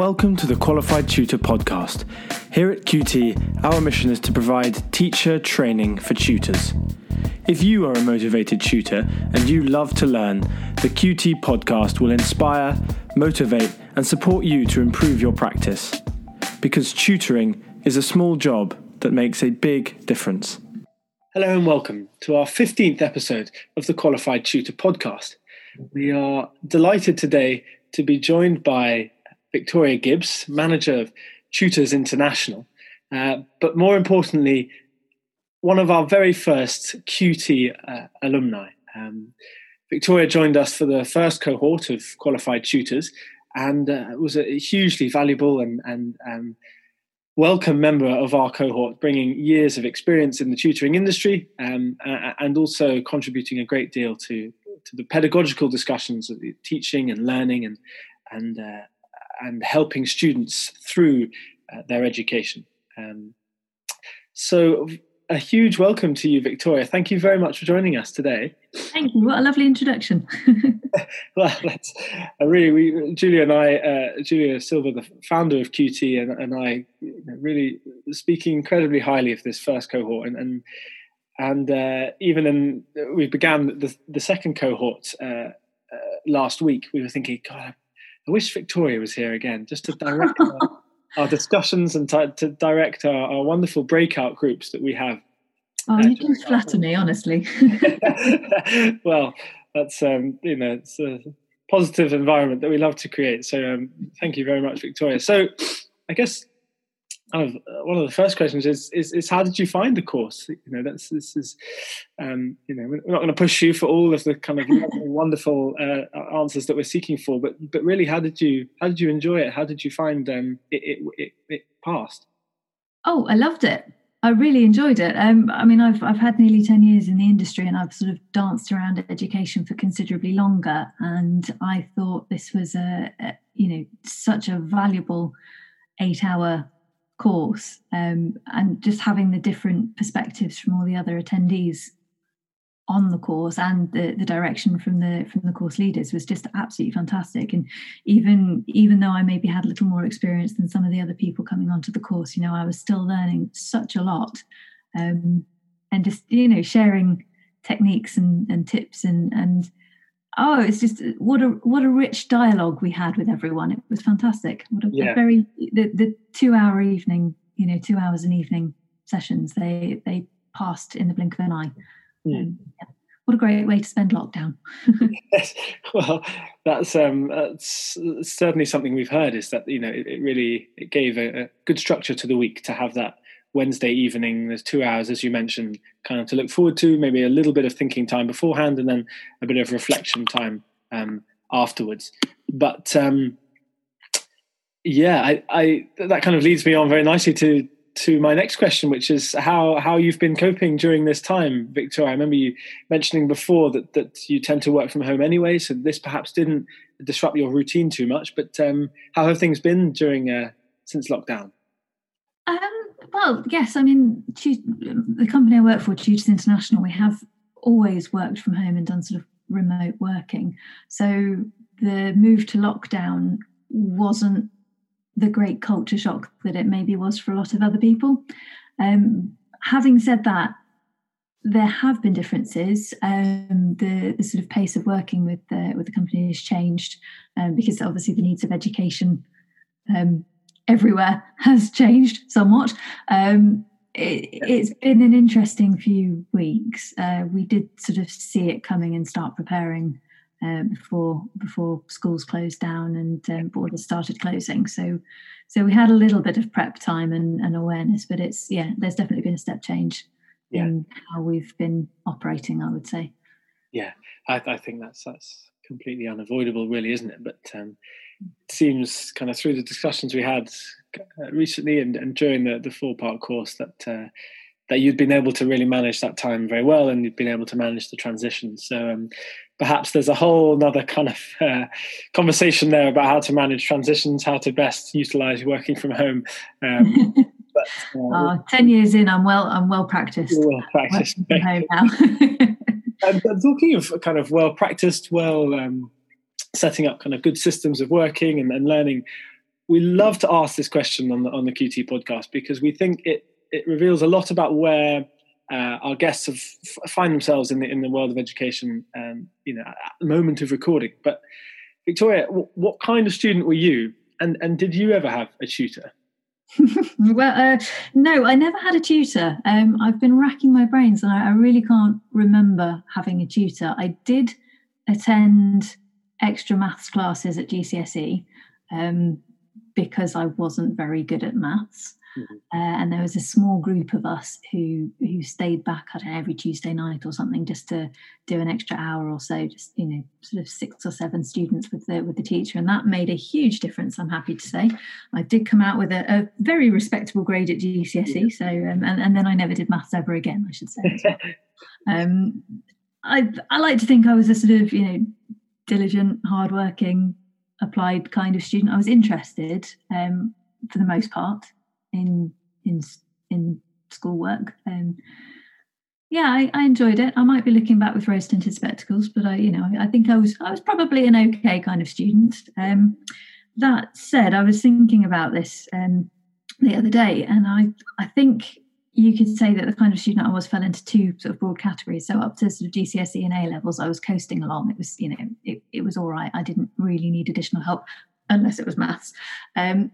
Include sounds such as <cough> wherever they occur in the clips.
Welcome to the Qualified Tutor Podcast. Here at QT, our mission is to provide teacher training for tutors. If you are a motivated tutor and you love to learn, the QT podcast will inspire, motivate, and support you to improve your practice. Because tutoring is a small job that makes a big difference. Hello and welcome to our 15th episode of the Qualified Tutor Podcast. We are delighted today to be joined by Victoria Gibbs, manager of Tutors International, uh, but more importantly, one of our very first QT uh, alumni. Um, Victoria joined us for the first cohort of qualified tutors and uh, was a hugely valuable and, and um, welcome member of our cohort, bringing years of experience in the tutoring industry um, and also contributing a great deal to, to the pedagogical discussions of the teaching and learning and, and uh, and helping students through uh, their education. Um, so, a huge welcome to you, Victoria. Thank you very much for joining us today. Thank you. What a lovely introduction. <laughs> well, that's uh, really we, Julia and I, uh, Julia Silver, the founder of QT, and, and I, you know, really speaking incredibly highly of this first cohort, and and, and uh, even in we began the the second cohort uh, uh, last week. We were thinking, God, I wish Victoria was here again, just to direct our, <laughs> our, discussions and to, to direct our, our, wonderful breakout groups that we have. Oh, you can flatter me, honestly. <laughs> well, that's um, you know, it's a positive environment that we love to create. So, um, thank you very much, Victoria. So, I guess uh, one of the first questions is, is, is how did you find the course? You know, that's this is, um, you know, we're not going to push you for all of the kind of <laughs> wonderful uh, answers that we're seeking for, but but really, how did you how did you enjoy it? How did you find um, it, it, it, it passed? Oh, I loved it. I really enjoyed it. Um, I mean, I've I've had nearly ten years in the industry, and I've sort of danced around education for considerably longer. And I thought this was a, a you know such a valuable eight-hour course um, and just having the different perspectives from all the other attendees on the course and the, the direction from the from the course leaders was just absolutely fantastic. And even even though i maybe had a little more experience than some of the other people coming onto the course you know i was still learning such a lot. Um, and just you know sharing techniques and, and tips and and oh it's just what a what a rich dialogue we had with everyone. It was fantastic. What a, yeah. a very the, the two hour evening you know two hours an evening sessions they they passed in the blink of an eye mm. um, yeah. what a great way to spend lockdown <laughs> yes. <laughs> well that's um that's certainly something we've heard is that you know it, it really it gave a, a good structure to the week to have that Wednesday evening. There's two hours, as you mentioned, kind of to look forward to, maybe a little bit of thinking time beforehand, and then a bit of reflection time um, afterwards. But um, yeah, I, I, that kind of leads me on very nicely to to my next question, which is how how you've been coping during this time, Victoria. I remember you mentioning before that that you tend to work from home anyway, so this perhaps didn't disrupt your routine too much. But um, how have things been during uh, since lockdown? Um, well, yes. I mean, the company I work for, Tutors International, we have always worked from home and done sort of remote working. So the move to lockdown wasn't the great culture shock that it maybe was for a lot of other people. Um, having said that, there have been differences. Um, the, the, sort of pace of working with the with the company has changed um, because obviously the needs of education um, everywhere <laughs> has changed somewhat. Um, it, has been an interesting few weeks. Uh, we did sort of see it coming and start preparing uh, before before schools closed down and um, borders started closing. So so we had a little bit of prep time and, and awareness, but it's yeah, there's definitely been a step change yeah. in how we've been operating. I would say. Yeah, I, I think that's that's completely unavoidable, really, isn't it? But um, it seems kind of through the discussions we had uh, recently and, and during the, the four part course that uh, that you'd been able to really manage that time very well and you'd been able to manage the transition. So um, perhaps there's a whole other kind of uh, conversation there about how to manage transitions, how to best utilize working from home. Um, <laughs> but, uh, oh, 10 years in, I'm well, I'm well practiced. Well practiced. <laughs> and, and, talking of kind of well practiced, well um, setting up kind of good systems of working and, and learning we love to ask this question on the on the QT podcast because we think it it reveals a lot about where uh, our guests have, find themselves in the in the world of education. Um, you know, at the moment of recording. But Victoria, w- what kind of student were you, and and did you ever have a tutor? <laughs> well, uh, no, I never had a tutor. Um, I've been racking my brains, and I, I really can't remember having a tutor. I did attend extra maths classes at GCSE um, because I wasn't very good at maths. Mm-hmm. Uh, and there was a small group of us who who stayed back, I don't know, every Tuesday night or something, just to do an extra hour or so. Just you know, sort of six or seven students with the with the teacher, and that made a huge difference. I'm happy to say, I did come out with a, a very respectable grade at GCSE. So, um, and and then I never did maths ever again. I should say. <laughs> um, I I like to think I was a sort of you know diligent, hardworking, applied kind of student. I was interested um, for the most part in in in schoolwork. Um, yeah, I, I, enjoyed it. I might be looking back with rose tinted spectacles, but I, you know, I think I was I was probably an okay kind of student. Um, that said, I was thinking about this um, the other day, and I I think you could say that the kind of student I was fell into two sort of broad categories. So up to sort of GCSE and A levels, I was coasting along. It was, you know, it, it was all right. I didn't really need additional help unless it was maths. Um,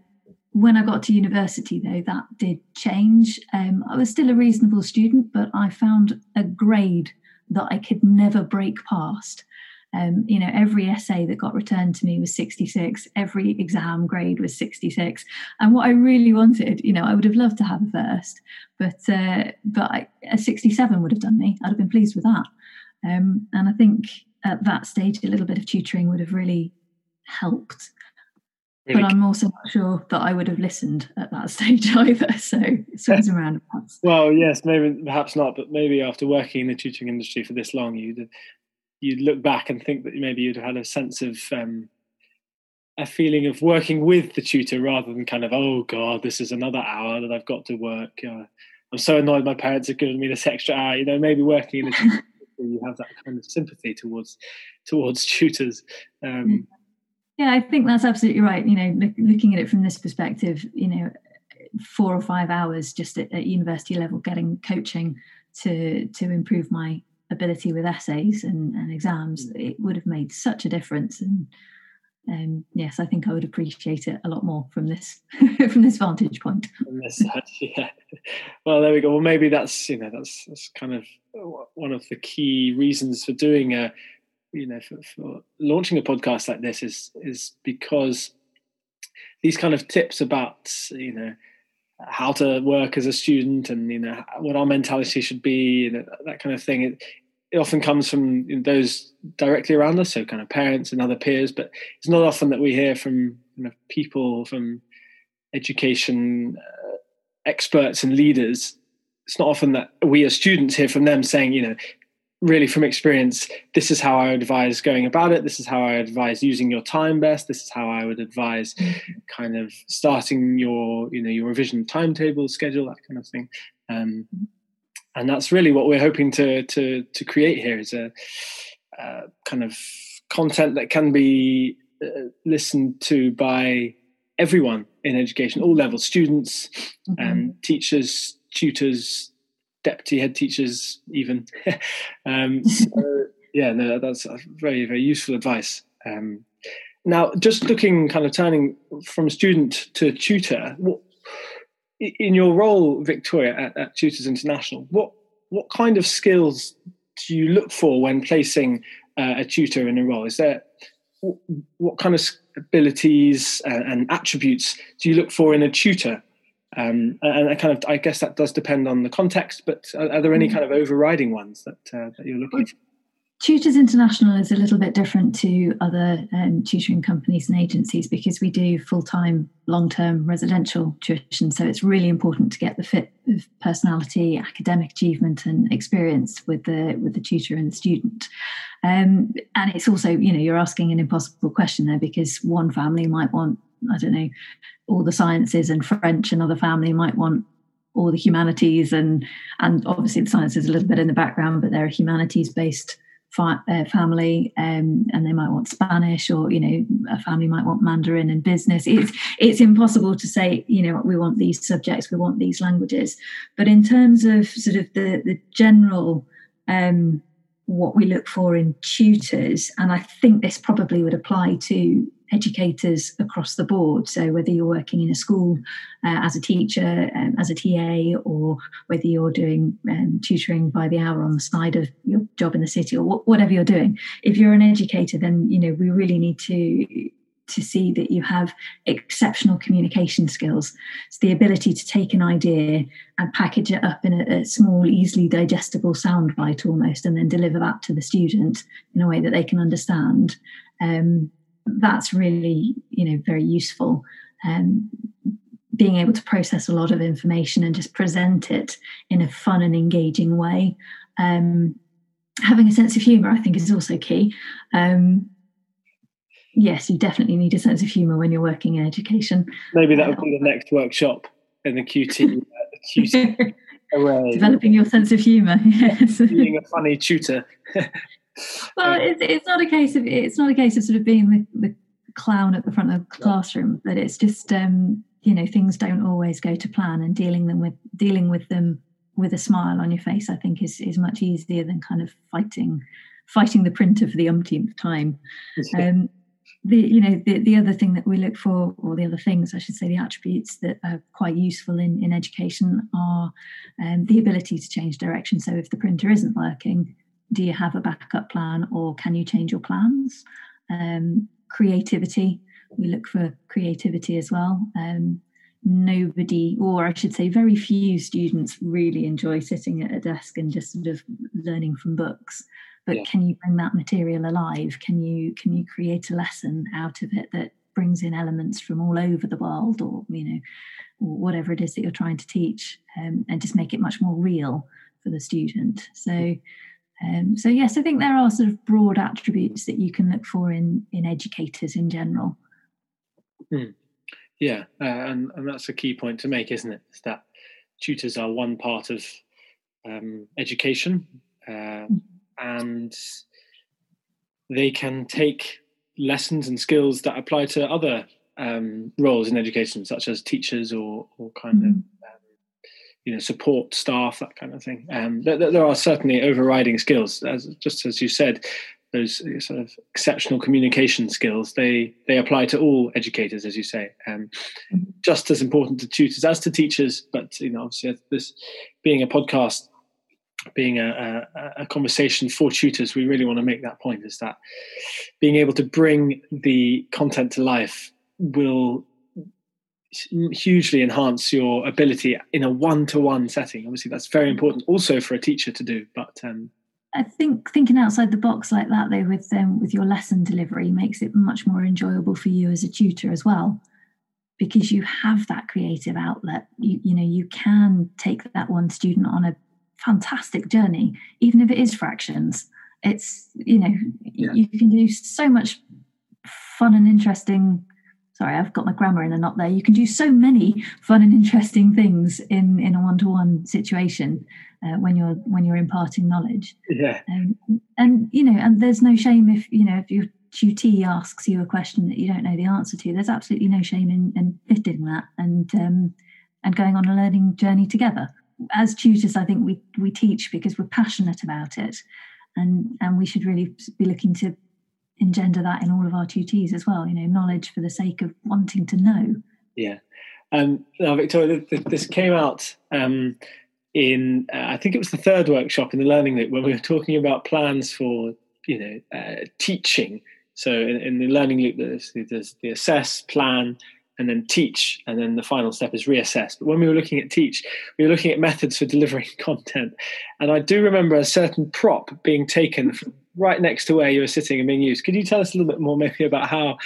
when I got to university, though, that did change. Um, I was still a reasonable student, but I found a grade that I could never break past. Um, you know, every essay that got returned to me was 66, every exam grade was 66. And what I really wanted, you know, I would have loved to have a first, but uh, but I, a 67 would have done me. I'd have been pleased with that. Um, and I think at that stage, a little bit of tutoring would have really helped. Really? But I'm also not sure that I would have listened at that <laughs> stage either. So it <laughs> swings around. Well, yes, maybe perhaps not, but maybe after working in the tutoring industry for this long, you'd you'd look back and think that maybe you'd have had a sense of um, a feeling of working with the tutor rather than kind of oh god this is another hour that i've got to work uh, i'm so annoyed my parents have given me this extra hour you know maybe working in <laughs> tutor, you have that kind of sympathy towards towards tutors um, yeah i think that's absolutely right you know look, looking at it from this perspective you know four or five hours just at, at university level getting coaching to to improve my ability with essays and, and exams, mm. it would have made such a difference. And um, yes, I think I would appreciate it a lot more from this <laughs> from this vantage point. This side, <laughs> yeah. Well, there we go. Well, maybe that's you know that's that's kind of one of the key reasons for doing a you know for, for launching a podcast like this is is because these kind of tips about you know how to work as a student and you know what our mentality should be and that kind of thing it, it often comes from those directly around us so kind of parents and other peers but it's not often that we hear from you know, people from education uh, experts and leaders. It's not often that we as students hear from them saying you know really from experience, this is how I would advise going about it. This is how I advise using your time best. This is how I would advise kind of starting your, you know, your revision timetable, schedule, that kind of thing. Um, and that's really what we're hoping to to to create here is a, a kind of content that can be uh, listened to by everyone in education, all levels, students, mm-hmm. um, teachers, tutors, deputy head teachers even. <laughs> um, <laughs> so, yeah, no, that's very very useful advice. Um, now, just looking, kind of turning from student to tutor, what, in your role, Victoria, at, at, Tutors International, what what kind of skills do you look for when placing uh, a tutor in a role? Is there what kind of abilities and, and attributes do you look for in a tutor um, and I kind of, I guess that does depend on the context, but are, are there any mm. kind of overriding ones that, uh, that you're looking for? Tutors International is a little bit different to other um, tutoring companies and agencies because we do full time, long term residential tuition. So it's really important to get the fit of personality, academic achievement, and experience with the with the tutor and the student. Um, and it's also, you know, you're asking an impossible question there because one family might want I don't know, all the sciences and French. Another family might want all the humanities and and obviously the sciences a little bit in the background, but they're a humanities based uh, family um, and they might want Spanish or you know a family might want Mandarin and business. It's it's impossible to say you know we want these subjects, we want these languages. But in terms of sort of the the general um, what we look for in tutors, and I think this probably would apply to educators across the board. So whether you're working in a school uh, as a teacher, um, as a TA, or whether you're doing um, tutoring by the hour on the side of your job in the city, or wh- whatever you're doing, if you're an educator, then you know we really need to to see that you have exceptional communication skills. It's the ability to take an idea and package it up in a, a small, easily digestible soundbite almost, and then deliver that to the student in a way that they can understand. Um, that's really you know very useful. Um, being able to process a lot of information and just present it in a fun and engaging way. Um, having a sense of humor i think is also key. Um, yes you definitely need a sense of humor when you're working in education. Maybe that would be the next workshop in the qt, uh, QT <laughs> array. developing your sense of humor <laughs> yes. Being a funny tutor <laughs> well, it's, it's not a case of it's not a case of sort of being the, the clown at the front of the classroom, but it's just um, you know things don't always go to plan, and dealing them with dealing with them with a smile on your face, I think, is is much easier than kind of fighting fighting the printer for the umpteenth time. Um, the you know the, the other thing that we look for or the other things i should say the attributes that are quite useful in, in education are um, the ability to change direction. So if the printer isn't working do you have a backup plan or can you change your plans? Um, creativity, we look for creativity as well. Um, nobody, or I should say, very few students really enjoy sitting at a desk and just sort of learning from books. But yeah. can you bring that material alive? Can you can you create a lesson out of it that brings in elements from all over the world, or you know, or whatever it is that you're trying to teach, um, and just make it much more real for the student? So um, so yes, I think there are sort of broad attributes that you can look for in in educators in general. Hmm. Yeah, uh, and and that's a key point to make, isn't it? Is that tutors are one part of um, education, uh, mm. and they can take lessons and skills that apply to other um, roles in education, such as teachers or or kind mm. of you know support staff that kind of thing um, there, there, are certainly overriding skills as just as you said those sort of exceptional communication skills they they apply to all educators as you say um, mm-hmm. just as important to tutors as to teachers but you know obviously this being a podcast being a, a, a, conversation for tutors, we really want to make that point is that being able to bring the content to life will hugely enhance your ability in a one-to-one setting obviously that's very important also for a teacher to do but um, I think thinking outside the box like that, though, with um, with your lesson delivery, makes it much more enjoyable for you as a tutor as well, because you have that creative outlet. You you know you can take that one student on a fantastic journey, even if it is fractions. It's you know yeah. you can do so much fun and interesting sorry i've got my grammar in a knot there. You can do so many fun and interesting things in in a one-to-one situation uh, when you're when you're imparting knowledge. Yeah. Um, and you know and there's no shame if you know if your tutee asks you a question that you don't know the answer to. There's absolutely no shame in, in fitting that and um, and going on a learning journey together. As tutors i think we we teach because we're passionate about it and and we should really be looking to engender that in all of our tutees as well. You know, knowledge for the sake of wanting to know. Yeah. Um, now, Victoria, this came out um, in uh, I think it was the third workshop in the Learning Loop when we were talking about plans for you know uh, teaching. So in, in, the Learning Loop, there's, there's the assess, plan, and then teach, and then the final step is reassess. But when we were looking at teach, we were looking at methods for delivering <laughs> content, and I do remember a certain prop being taken from right next to where you were sitting and being used. Could you tell us a little bit more, maybe, about how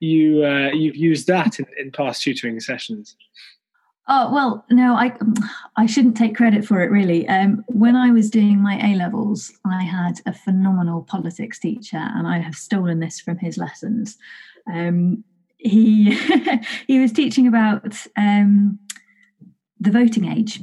you uh, you've used that in, in past tutoring sessions? Oh well, no, I I shouldn't take credit for it really. Um, when I was doing my A levels, I had a phenomenal politics teacher, and I have stolen this from his lessons. Um, he <laughs> he was teaching about um, the voting age,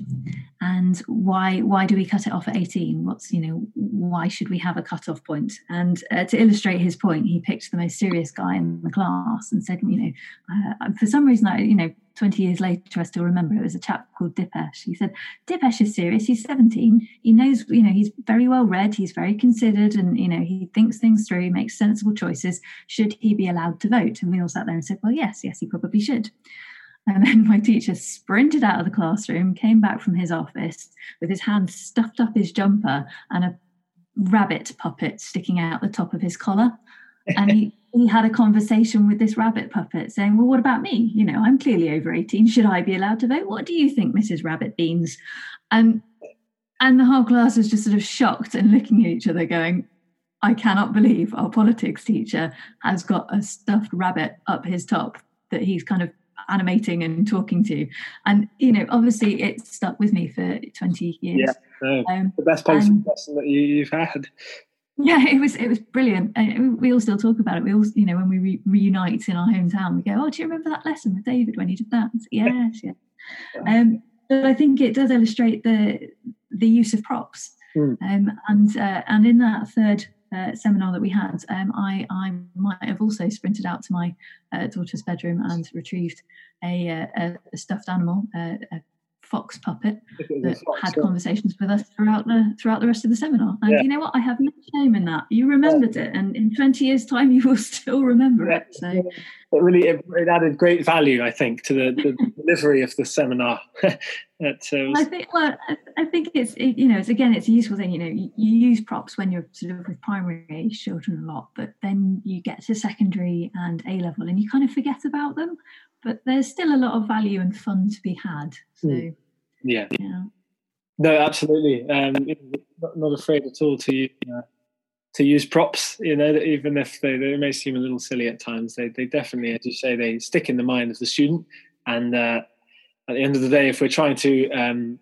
and why why do we cut it off at 18 what's you know why should we have a cut-off point? And uh, to illustrate his point he picked the most serious guy in the class and said you know uh, for some reason i you know 20 years later i still remember it was a chap called dipesh. He said dipesh is serious. He's 17 he knows you know he's very well read. He's very considered and you know he thinks things through makes sensible choices. Should he be allowed to vote? And we all sat there and said well yes yes he probably should and then my teacher sprinted out of the classroom, came back from his office with his hand stuffed up his jumper and a rabbit puppet sticking out the top of his collar. And he, <laughs> he had a conversation with this rabbit puppet saying, Well, what about me? You know, I'm clearly over 18. Should I be allowed to vote? What do you think, Mrs. Rabbit Beans? And and the whole class was just sort of shocked and looking at each other, going, I cannot believe our politics teacher has got a stuffed rabbit up his top that he's kind of animating and talking to. And you know obviously it stuck with me for 20 years. Yeah no, um, the best lesson that you, have had. Yeah it was it was brilliant. And we all still talk about it. We all you know when we re- reunite in our hometown we go oh do you remember that lesson with david when he did that? Yes <laughs> yeah. Um but i think it does illustrate the the use of props. Mm. um and uh, and in that third uh, seminar that we had, um, I, I might have also sprinted out to my uh, daughter's bedroom and retrieved a, uh, a, a stuffed animal, uh, a fox puppet that fox, had yeah. conversations with us throughout the throughout the rest of the seminar. And yeah. you know what? I have no shame in that. You remembered yeah. it, and in twenty years' time, you will <laughs> still remember it. So it really it, it, added great value, I think, to the, the <laughs> delivery of the seminar. <laughs> was... I think well, I think it's it, you know it's again it's a useful thing. You know, you, you use props when you're sort of with primary age children a lot, but then you get to secondary and A level, and you kind of forget about them but there's still a lot of value and fun to be had. So, mm. Yeah. yeah. No, absolutely. Um, not, not, afraid at all to uh, to use props. You know, even if they, they may seem a little silly at times, they they definitely, as you say, they stick in the mind of the student. And uh, at the end of the day, if we're trying to um,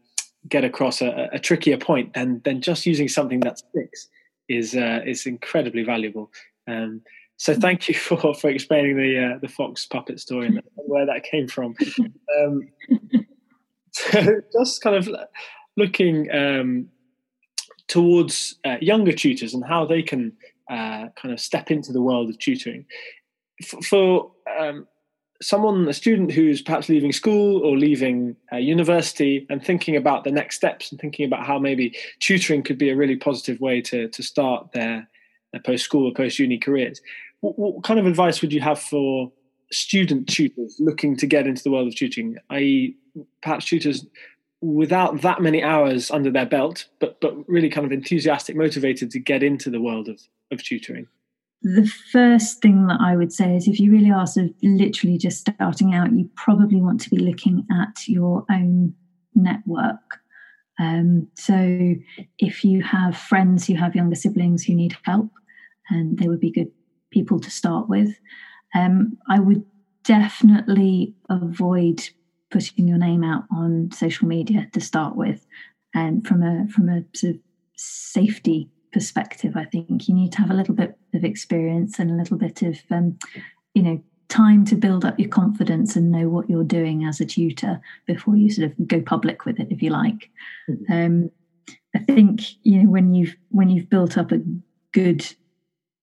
get across a, a, trickier point, then then just using something that sticks is uh, is incredibly valuable. Um, so thank you <laughs> for for explaining the uh, the fox puppet story and where that came from. <laughs> Um, so <laughs> just kind of looking um, towards uh, younger tutors and how they can uh, kind of step into the world of tutoring. For, for um, someone, a student who's perhaps leaving school or leaving uh, university and thinking about the next steps and thinking about how maybe tutoring could be a really positive way to to start their, their post school or post uni careers what, what kind of advice would you have for student tutors looking to get into the world of tutoring, i.e., perhaps tutors without that many hours under their belt, but but really kind of enthusiastic, motivated to get into the world of, of tutoring? The first thing that I would say is if you really are sort of literally just starting out, you probably want to be looking at your own network. Um, so if you have friends who have younger siblings who need help, and they would be good people to start with. Um, I would definitely avoid putting your name out on social media to start with, and um, from a from a sort of safety perspective, I think you need to have a little bit of experience and a little bit of um, you know time to build up your confidence and know what you're doing as a tutor before you sort of go public with it, if you like. Mm-hmm. Um, I think you know when you've when you've built up a good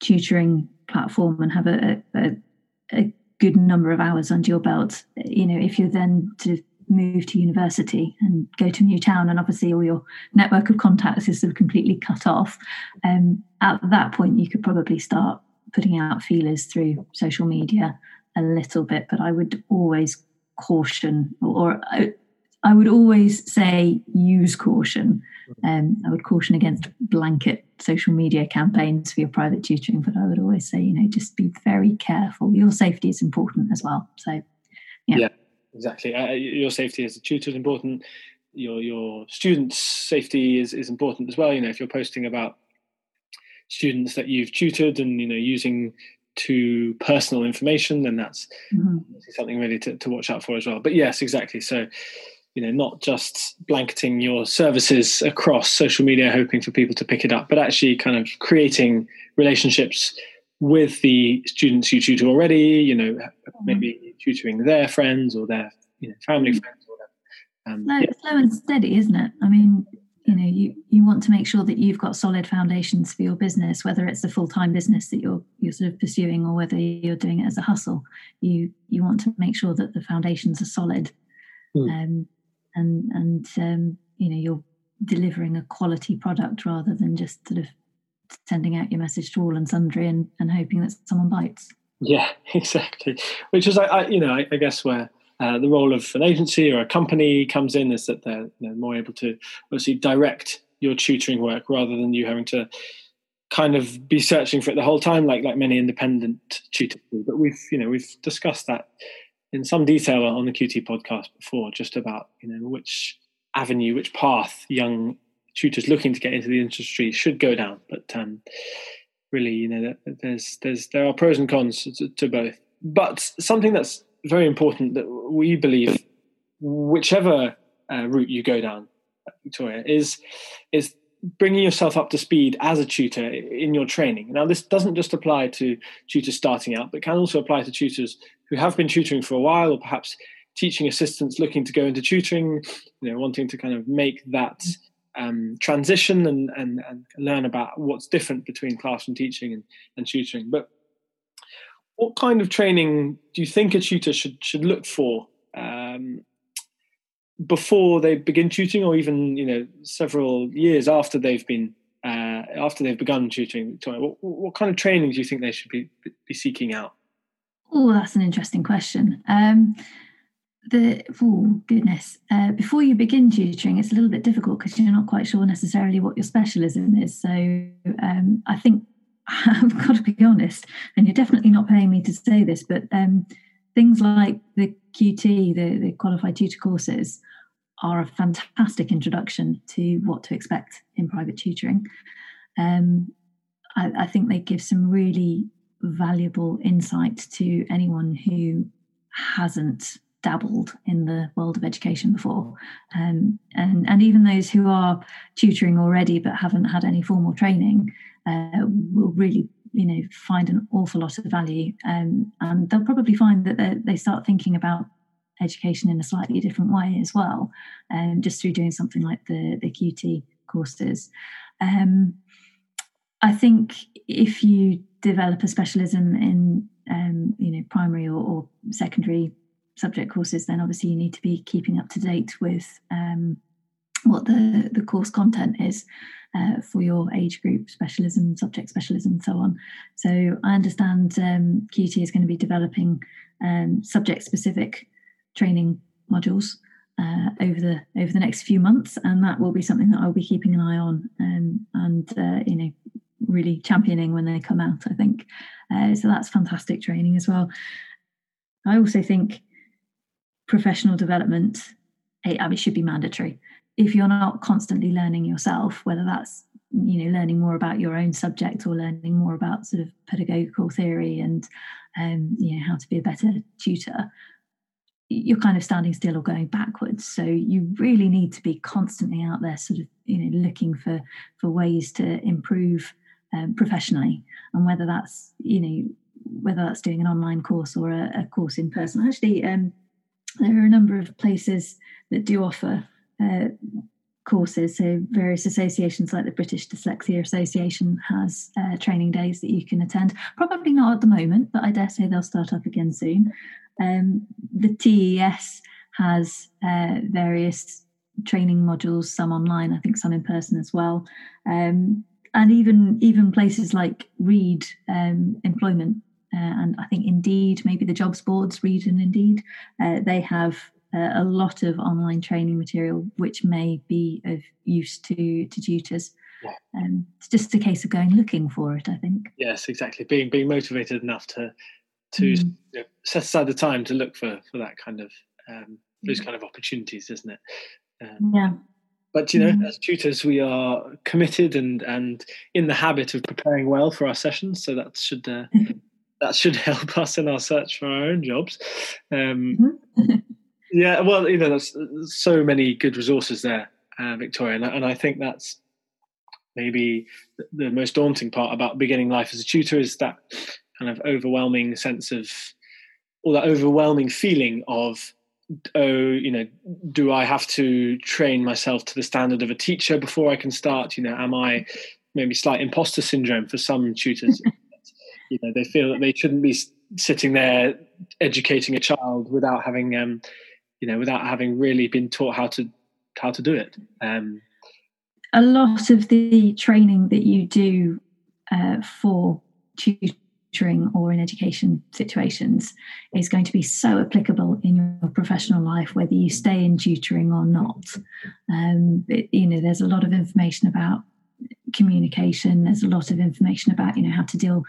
tutoring platform and have a, a, a good number of hours under your belt, you know, if you're then to move to university and go to a new town and obviously all your network of contacts is sort of completely cut off um, at that point you could probably start putting out feelers through social media a little bit. But i would always caution or I, I would always say use caution um, I would caution against blanket social media campaigns for your private tutoring, but I would always say, you know, just be very careful. Your safety is important as well. So, yeah, yeah exactly. Uh, your safety as a tutor is important. Your your students' safety is is important as well. You know, if you're posting about students that you've tutored and you know using too personal information, then that's mm-hmm. something really to, to watch out for as well. But yes, exactly. So you know not just blanketing your services across social media hoping for people to pick it up but actually kind of creating relationships with the students you tutor already you know maybe tutoring their friends or their you know family mm-hmm. friends or whatever um, slow, yeah. slow and steady, isn't it? I mean, you know, you you want to make sure that you've got solid foundations for your business, whether it's a full time business that you're you're sort of pursuing or whether you're doing it as a hustle. You you want to make sure that the foundations are solid, mm. um, and and um, you know you're delivering a quality product rather than just sort of sending out your message to all and sundry and, and hoping that someone bites. Yeah, <laughs> exactly. Which is, I, I you know, I, I guess where uh, the role of an agency or a company comes in is that they're you know, more able to obviously direct your tutoring work rather than you having to kind of be searching for it the whole time, like like many independent tutors. But we've you know we've discussed that in some detail on the QT podcast before, just about you know which avenue, which path young tutors looking to get into the industry should go down. But um, really, you know, there's there's there are pros and cons to, to both. But something that's very important that we believe, whichever uh, route you go down, Victoria, is is bringing yourself up to speed as a tutor in your training. Now, this doesn't just apply to tutors starting out, but can also apply to tutors who have been tutoring for a while, or perhaps teaching assistants looking to go into tutoring, you know, wanting to kind of make that um, transition and, and, and learn about what's different between classroom teaching and, and tutoring. But what kind of training do you think a tutor should should look for um, before they begin tutoring, or even you know several years after they've been uh, after they've begun tutoring? What, what, kind of training do you think they should be be seeking out? Oh, that's an interesting question. Um, the oh goodness uh, before you begin tutoring it's a little bit difficult because you're not quite sure necessarily what your specialism is so um, i think <laughs> i've got to be honest and you're definitely not paying me to say this but um, things like the qt the, the qualified tutor courses are a fantastic introduction to what to expect in private tutoring. Um, I, I think they give some really valuable insight to anyone who hasn't dabbled in the world of education before. Um, and and even those who are tutoring already but haven't had any formal training uh, will really you know find an awful lot of value um, and they'll probably find that they start thinking about education in a slightly different way as well um, just through doing something like the the qt courses. Um, i think if you develop a specialism in um, you know primary or, or secondary subject courses, then obviously you need to be keeping up to date with um, what the, the course content is uh, for your age group, specialism, subject specialism, and so on. So I understand um, QT is going to be developing um, subject specific training modules. Uh, over the over the next few months, and that will be something that I'll be keeping an eye on, um, and uh, you know, really championing when they come out. I think uh, so. That's fantastic training as well. I also think professional development it, should be mandatory. If you're not constantly learning yourself, whether that's you know learning more about your own subject or learning more about sort of pedagogical theory and um, you know how to be a better tutor, you're kind of standing still or going backwards. So you really need to be constantly out there, sort of you know looking for for ways to improve um, professionally, and whether that's you know whether that's doing an online course or a, a course in person. Actually. Um, there are a number of places that do offer uh, courses. So, various associations like the British Dyslexia Association has uh, training days that you can attend. Probably not at the moment, but I dare say they'll start up again soon. Um, the TES has uh, various training modules, some online, I think some in person as well. Um, and even even places like Reed um, Employment uh, and I think Indeed, maybe the jobs boards, Reed and Indeed, uh, they have uh, a lot of online training material which may be of use to to tutors. Yeah. Um, it's just a case of going looking for it, I think. Yes, exactly. Being being motivated enough to to mm. you know, set aside the time to look for for that kind of um, those kind of opportunities, isn't it? Um, yeah. But you know, mm. as tutors, we are committed and and in the habit of preparing well for our sessions, so that should uh, <laughs> that should <laughs> help us in our search for our own jobs. Um, mm-hmm. <laughs> yeah, well, you know, there's so many good resources there, uh, Victoria, and, and, I think that's maybe the most daunting part about beginning life as a tutor is that kind of overwhelming sense of, or that overwhelming feeling of oh, you know, do I have to train myself to the standard of a teacher before I can start? You know, am I maybe slight imposter syndrome for some tutors? <laughs> you know, they feel that they shouldn't be sitting there educating a child without having, um, you know, without having really been taught how to how to do it. Um, a lot of the training that you do uh, for tutoring or in education situations is going to be so applicable in your professional life, whether you stay in tutoring or not. Um, it, you know, there's a lot of information about communication. There's a lot of information about you know how to deal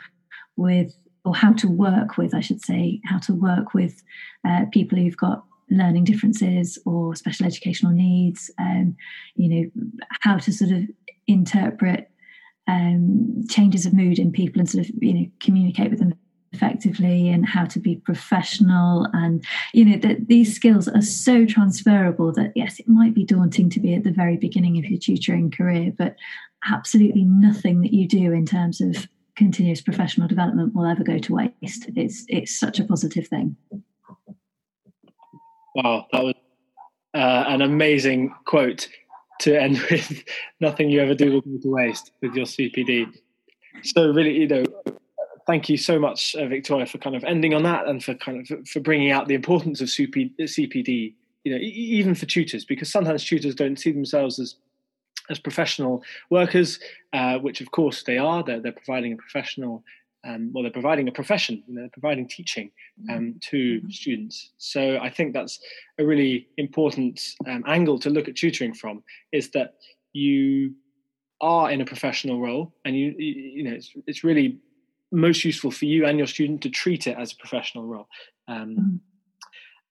with or how to work with, I should say, how to work with uh, people who've got learning differences or special educational needs. Um, you know how to sort of interpret um, changes of mood in people and sort of you know communicate with them effectively and how to be professional and you know that these skills are so transferable that yes it might be daunting to be at the very beginning of your tutoring career but absolutely nothing that you do in terms of continuous professional development will ever go to waste it's it's such a positive thing wow that was uh, an amazing quote to end <laughs> with nothing you ever do will go to waste with your CPD. So really, you know, thank you so much, uh, Victoria, for kind of ending on that and for kind of for bringing out the importance of CPD. You know, even for tutors, because sometimes tutors don't see themselves as as professional workers, uh, which of course they are. They're, they're providing a professional um, well, they're providing a profession, you know, they're providing teaching mm-hmm. um, to mm-hmm. students. So I think that's a really important um, angle to look at tutoring from is that you are in a professional role and you, you, know, it's, it's really most useful for you and your student to treat it as a professional role. Um, mm-hmm.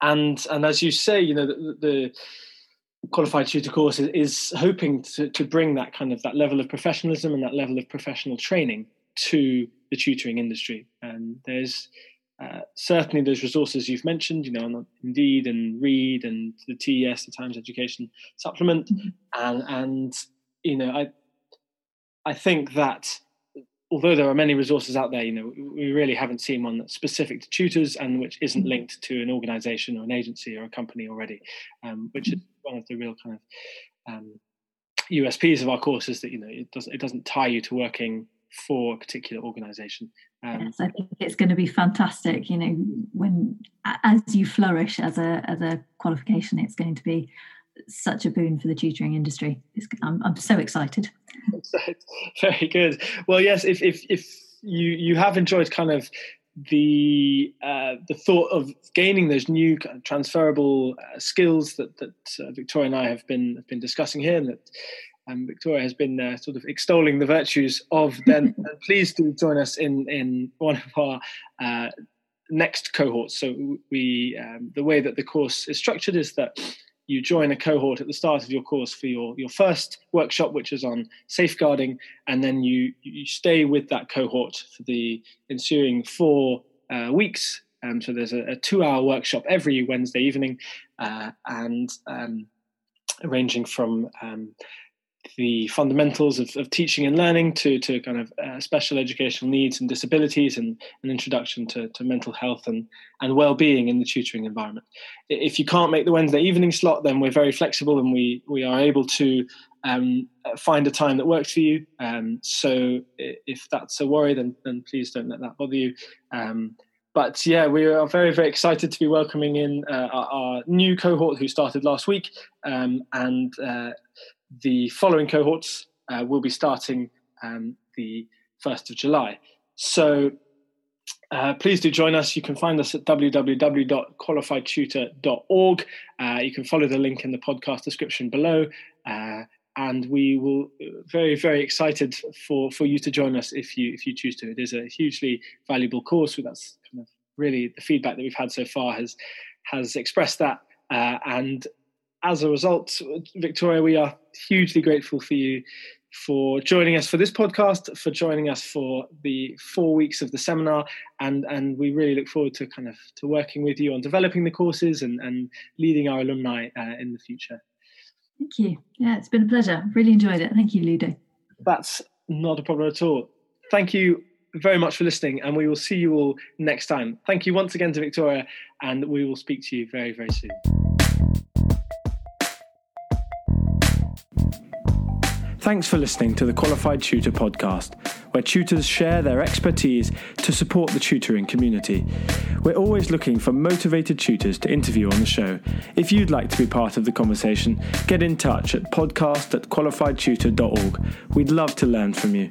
And, and as you say, you know, the, the qualified tutor course is, is hoping to, to bring that kind of that level of professionalism and that level of professional training to the tutoring industry. And there's uh, certainly those resources you've mentioned, you know, on Indeed and Reed and the TES, the Times Education Supplement, mm-hmm. and and you know, I I think that although there are many resources out there, you know, we really haven't seen one that's specific to tutors and which isn't mm-hmm. linked to an organisation or an agency or a company already, um, which is mm-hmm. one of the real kind of um, USPs of our course is that you know it doesn't it doesn't tie you to working for a particular organization. Um, yes, I think it's going to be fantastic. You know, when as you flourish as a as a qualification, it's going to be such a boon for the tutoring industry. I'm, I'm so excited. <laughs> Very good. Well, yes, if if if you you have enjoyed kind of the uh, the thought of gaining those new kind of transferable uh, skills that that uh, Victoria and I have been have been discussing here, and that um, Victoria has been uh, sort of extolling the virtues of, then <laughs> please do join us in in one of our uh, next cohorts. So we um, the way that the course is structured is that you join a cohort at the start of your course for your, your first workshop, which is on safeguarding, and then you you stay with that cohort for the ensuing four uh, weeks. Um, so there's a, a two-hour workshop every Wednesday evening, uh, and um, ranging from um, the fundamentals of, of, teaching and learning to, to kind of uh, special educational needs and disabilities and an introduction to, to mental health and, and well-being in the tutoring environment. If you can't make the Wednesday evening slot, then we're very flexible and we, we are able to um, find a time that works for you. Um, so if that's a worry, then, then please don't let that bother you. Um, but yeah, we are very, very excited to be welcoming in uh, our, our, new cohort who started last week. Um, and uh, the following cohorts uh, will be starting um, the 1st of July. So uh, please do join us. You can find us at www.qualifiedtutor.org. Uh, you can follow the link in the podcast description below. Uh, and we will uh, very, very excited for, for you to join us if you if you choose to. It is a hugely valuable course. That's kind of really the feedback that we've had so far has has expressed that. Uh, and as a result, Victoria, we are hugely grateful for you for joining us for this podcast, for joining us for the four weeks of the seminar, and and we really look forward to kind of to working with you on developing the courses and and leading our alumni uh, in the future. Thank you. Yeah, it's been a pleasure. Really enjoyed it. Thank you, Ludo. That's not a problem at all. Thank you very much for listening, and we will see you all next time. Thank you once again to Victoria, and we will speak to you very, very soon. Thanks for listening to the Qualified Tutor podcast, where tutors share their expertise to support the tutoring community. We're always looking for motivated tutors to interview on the show. If you'd like to be part of the conversation, get in touch at podcast at qualifiedtutor.org. We'd love to learn from you.